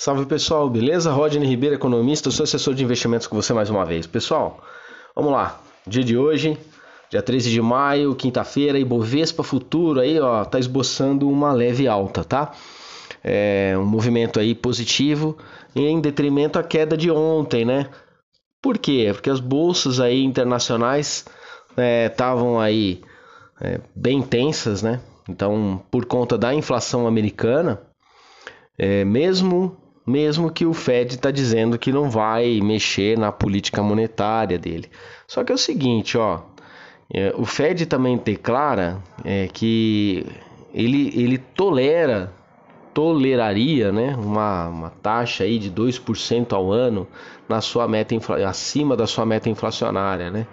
Salve pessoal, beleza? Rodney Ribeiro, economista, sou assessor de investimentos com você mais uma vez. Pessoal, vamos lá. Dia de hoje, dia 13 de maio, quinta-feira, Ibovespa Futuro aí, ó, tá esboçando uma leve alta, tá? É um movimento aí positivo em detrimento à queda de ontem, né? Por quê? Porque as bolsas aí internacionais estavam é, aí é, bem tensas, né? Então, por conta da inflação americana, é, mesmo mesmo que o Fed está dizendo que não vai mexer na política monetária dele. Só que é o seguinte, ó, é, o Fed também declara é, que ele, ele tolera, toleraria né, uma, uma taxa aí de 2% ao ano na sua meta acima da sua meta inflacionária. Né?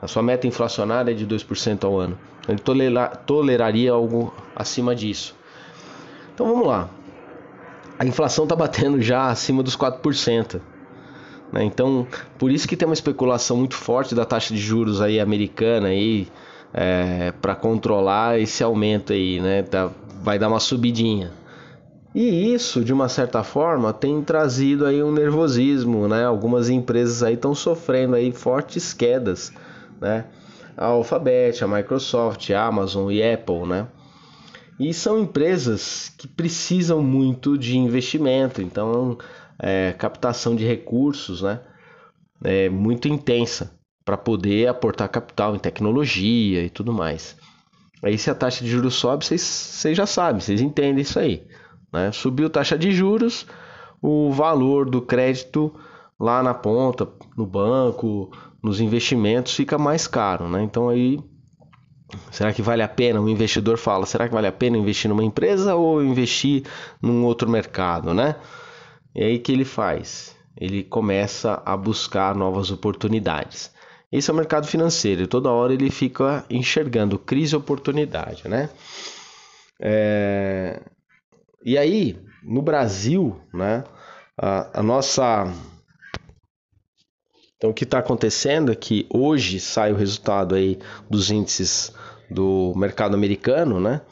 A sua meta inflacionária é de 2% ao ano. Ele tolera, toleraria algo acima disso. Então vamos lá a inflação está batendo já acima dos 4%. Né? Então, por isso que tem uma especulação muito forte da taxa de juros aí americana aí, é, para controlar esse aumento aí, né? Tá, vai dar uma subidinha. E isso, de uma certa forma, tem trazido aí um nervosismo, né? Algumas empresas aí estão sofrendo aí fortes quedas, né? A Alphabet, a Microsoft, a Amazon e Apple, né? E são empresas que precisam muito de investimento, então é, captação de recursos né, é muito intensa para poder aportar capital em tecnologia e tudo mais. Aí se a taxa de juros sobe, vocês já sabem, vocês entendem isso aí. Né? Subiu a taxa de juros, o valor do crédito lá na ponta, no banco, nos investimentos fica mais caro. Né? Então aí Será que vale a pena? O investidor fala: será que vale a pena investir numa empresa ou investir num outro mercado, né? E aí que ele faz? Ele começa a buscar novas oportunidades. Esse é o mercado financeiro. Toda hora ele fica enxergando crise e oportunidade, né? É... E aí, no Brasil, né? A, a nossa então, o que está acontecendo é que hoje sai o resultado aí dos índices do mercado americano, né?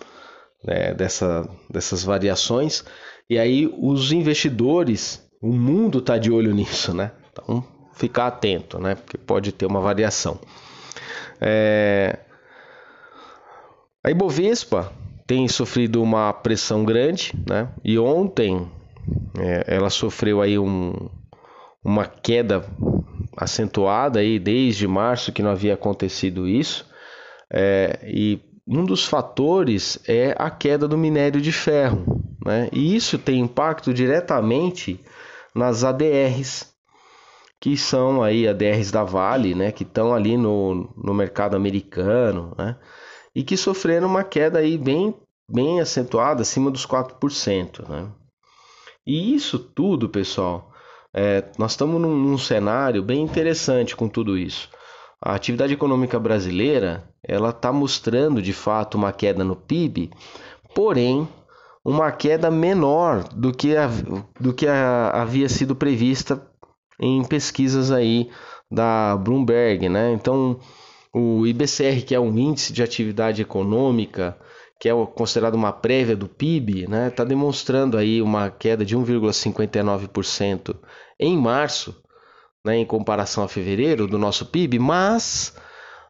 É, dessa, dessas variações. E aí os investidores, o mundo está de olho nisso, né? Então, ficar atento, né? Porque pode ter uma variação. É... A Ibovespa tem sofrido uma pressão grande, né? E ontem é, ela sofreu aí um, uma queda acentuada aí desde março que não havia acontecido isso. É, e um dos fatores é a queda do minério de ferro, né? E isso tem impacto diretamente nas ADRs, que são aí ADRs da Vale, né? Que estão ali no, no mercado americano, né? E que sofreram uma queda aí bem, bem acentuada, acima dos 4%, né? E isso tudo, pessoal, é, nós estamos num, num, cenário bem interessante com tudo isso. A atividade econômica brasileira ela está mostrando de fato uma queda no PIB, porém uma queda menor do que, a, do que a, havia sido prevista em pesquisas aí da Bloomberg, né? Então o IBCR, que é um índice de atividade econômica que é considerado uma prévia do PIB, está né, tá demonstrando aí uma queda de 1,59% em março, né, em comparação a fevereiro do nosso PIB, mas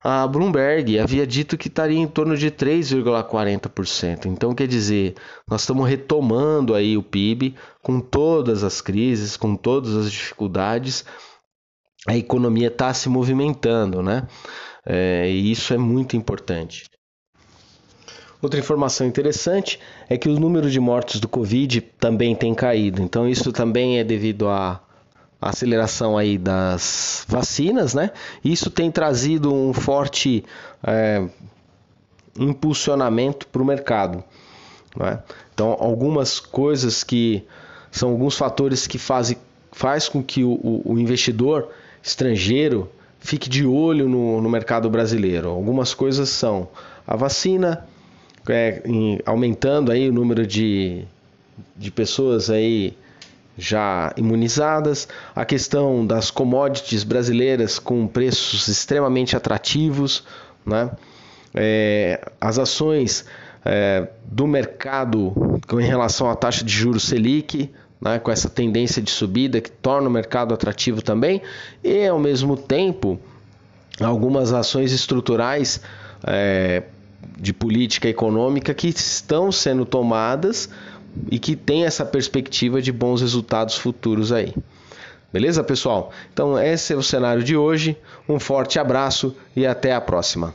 a Bloomberg havia dito que estaria em torno de 3,40%. Então, quer dizer, nós estamos retomando aí o PIB com todas as crises, com todas as dificuldades, a economia está se movimentando, né? É, e isso é muito importante. Outra informação interessante é que o número de mortes do Covid também tem caído. Então, isso também é devido à aceleração aí das vacinas, né? Isso tem trazido um forte é, impulsionamento para o mercado. Né? Então, algumas coisas que são alguns fatores que fazem faz com que o, o investidor estrangeiro fique de olho no, no mercado brasileiro. Algumas coisas são a vacina, é, em, aumentando aí o número de, de pessoas aí já imunizadas, a questão das commodities brasileiras com preços extremamente atrativos, né? É, as ações é, do mercado em relação à taxa de juros Selic, né, com essa tendência de subida que torna o mercado atrativo também, e ao mesmo tempo algumas ações estruturais é, de política econômica que estão sendo tomadas e que tem essa perspectiva de bons resultados futuros aí. Beleza, pessoal? Então, esse é o cenário de hoje. Um forte abraço e até a próxima.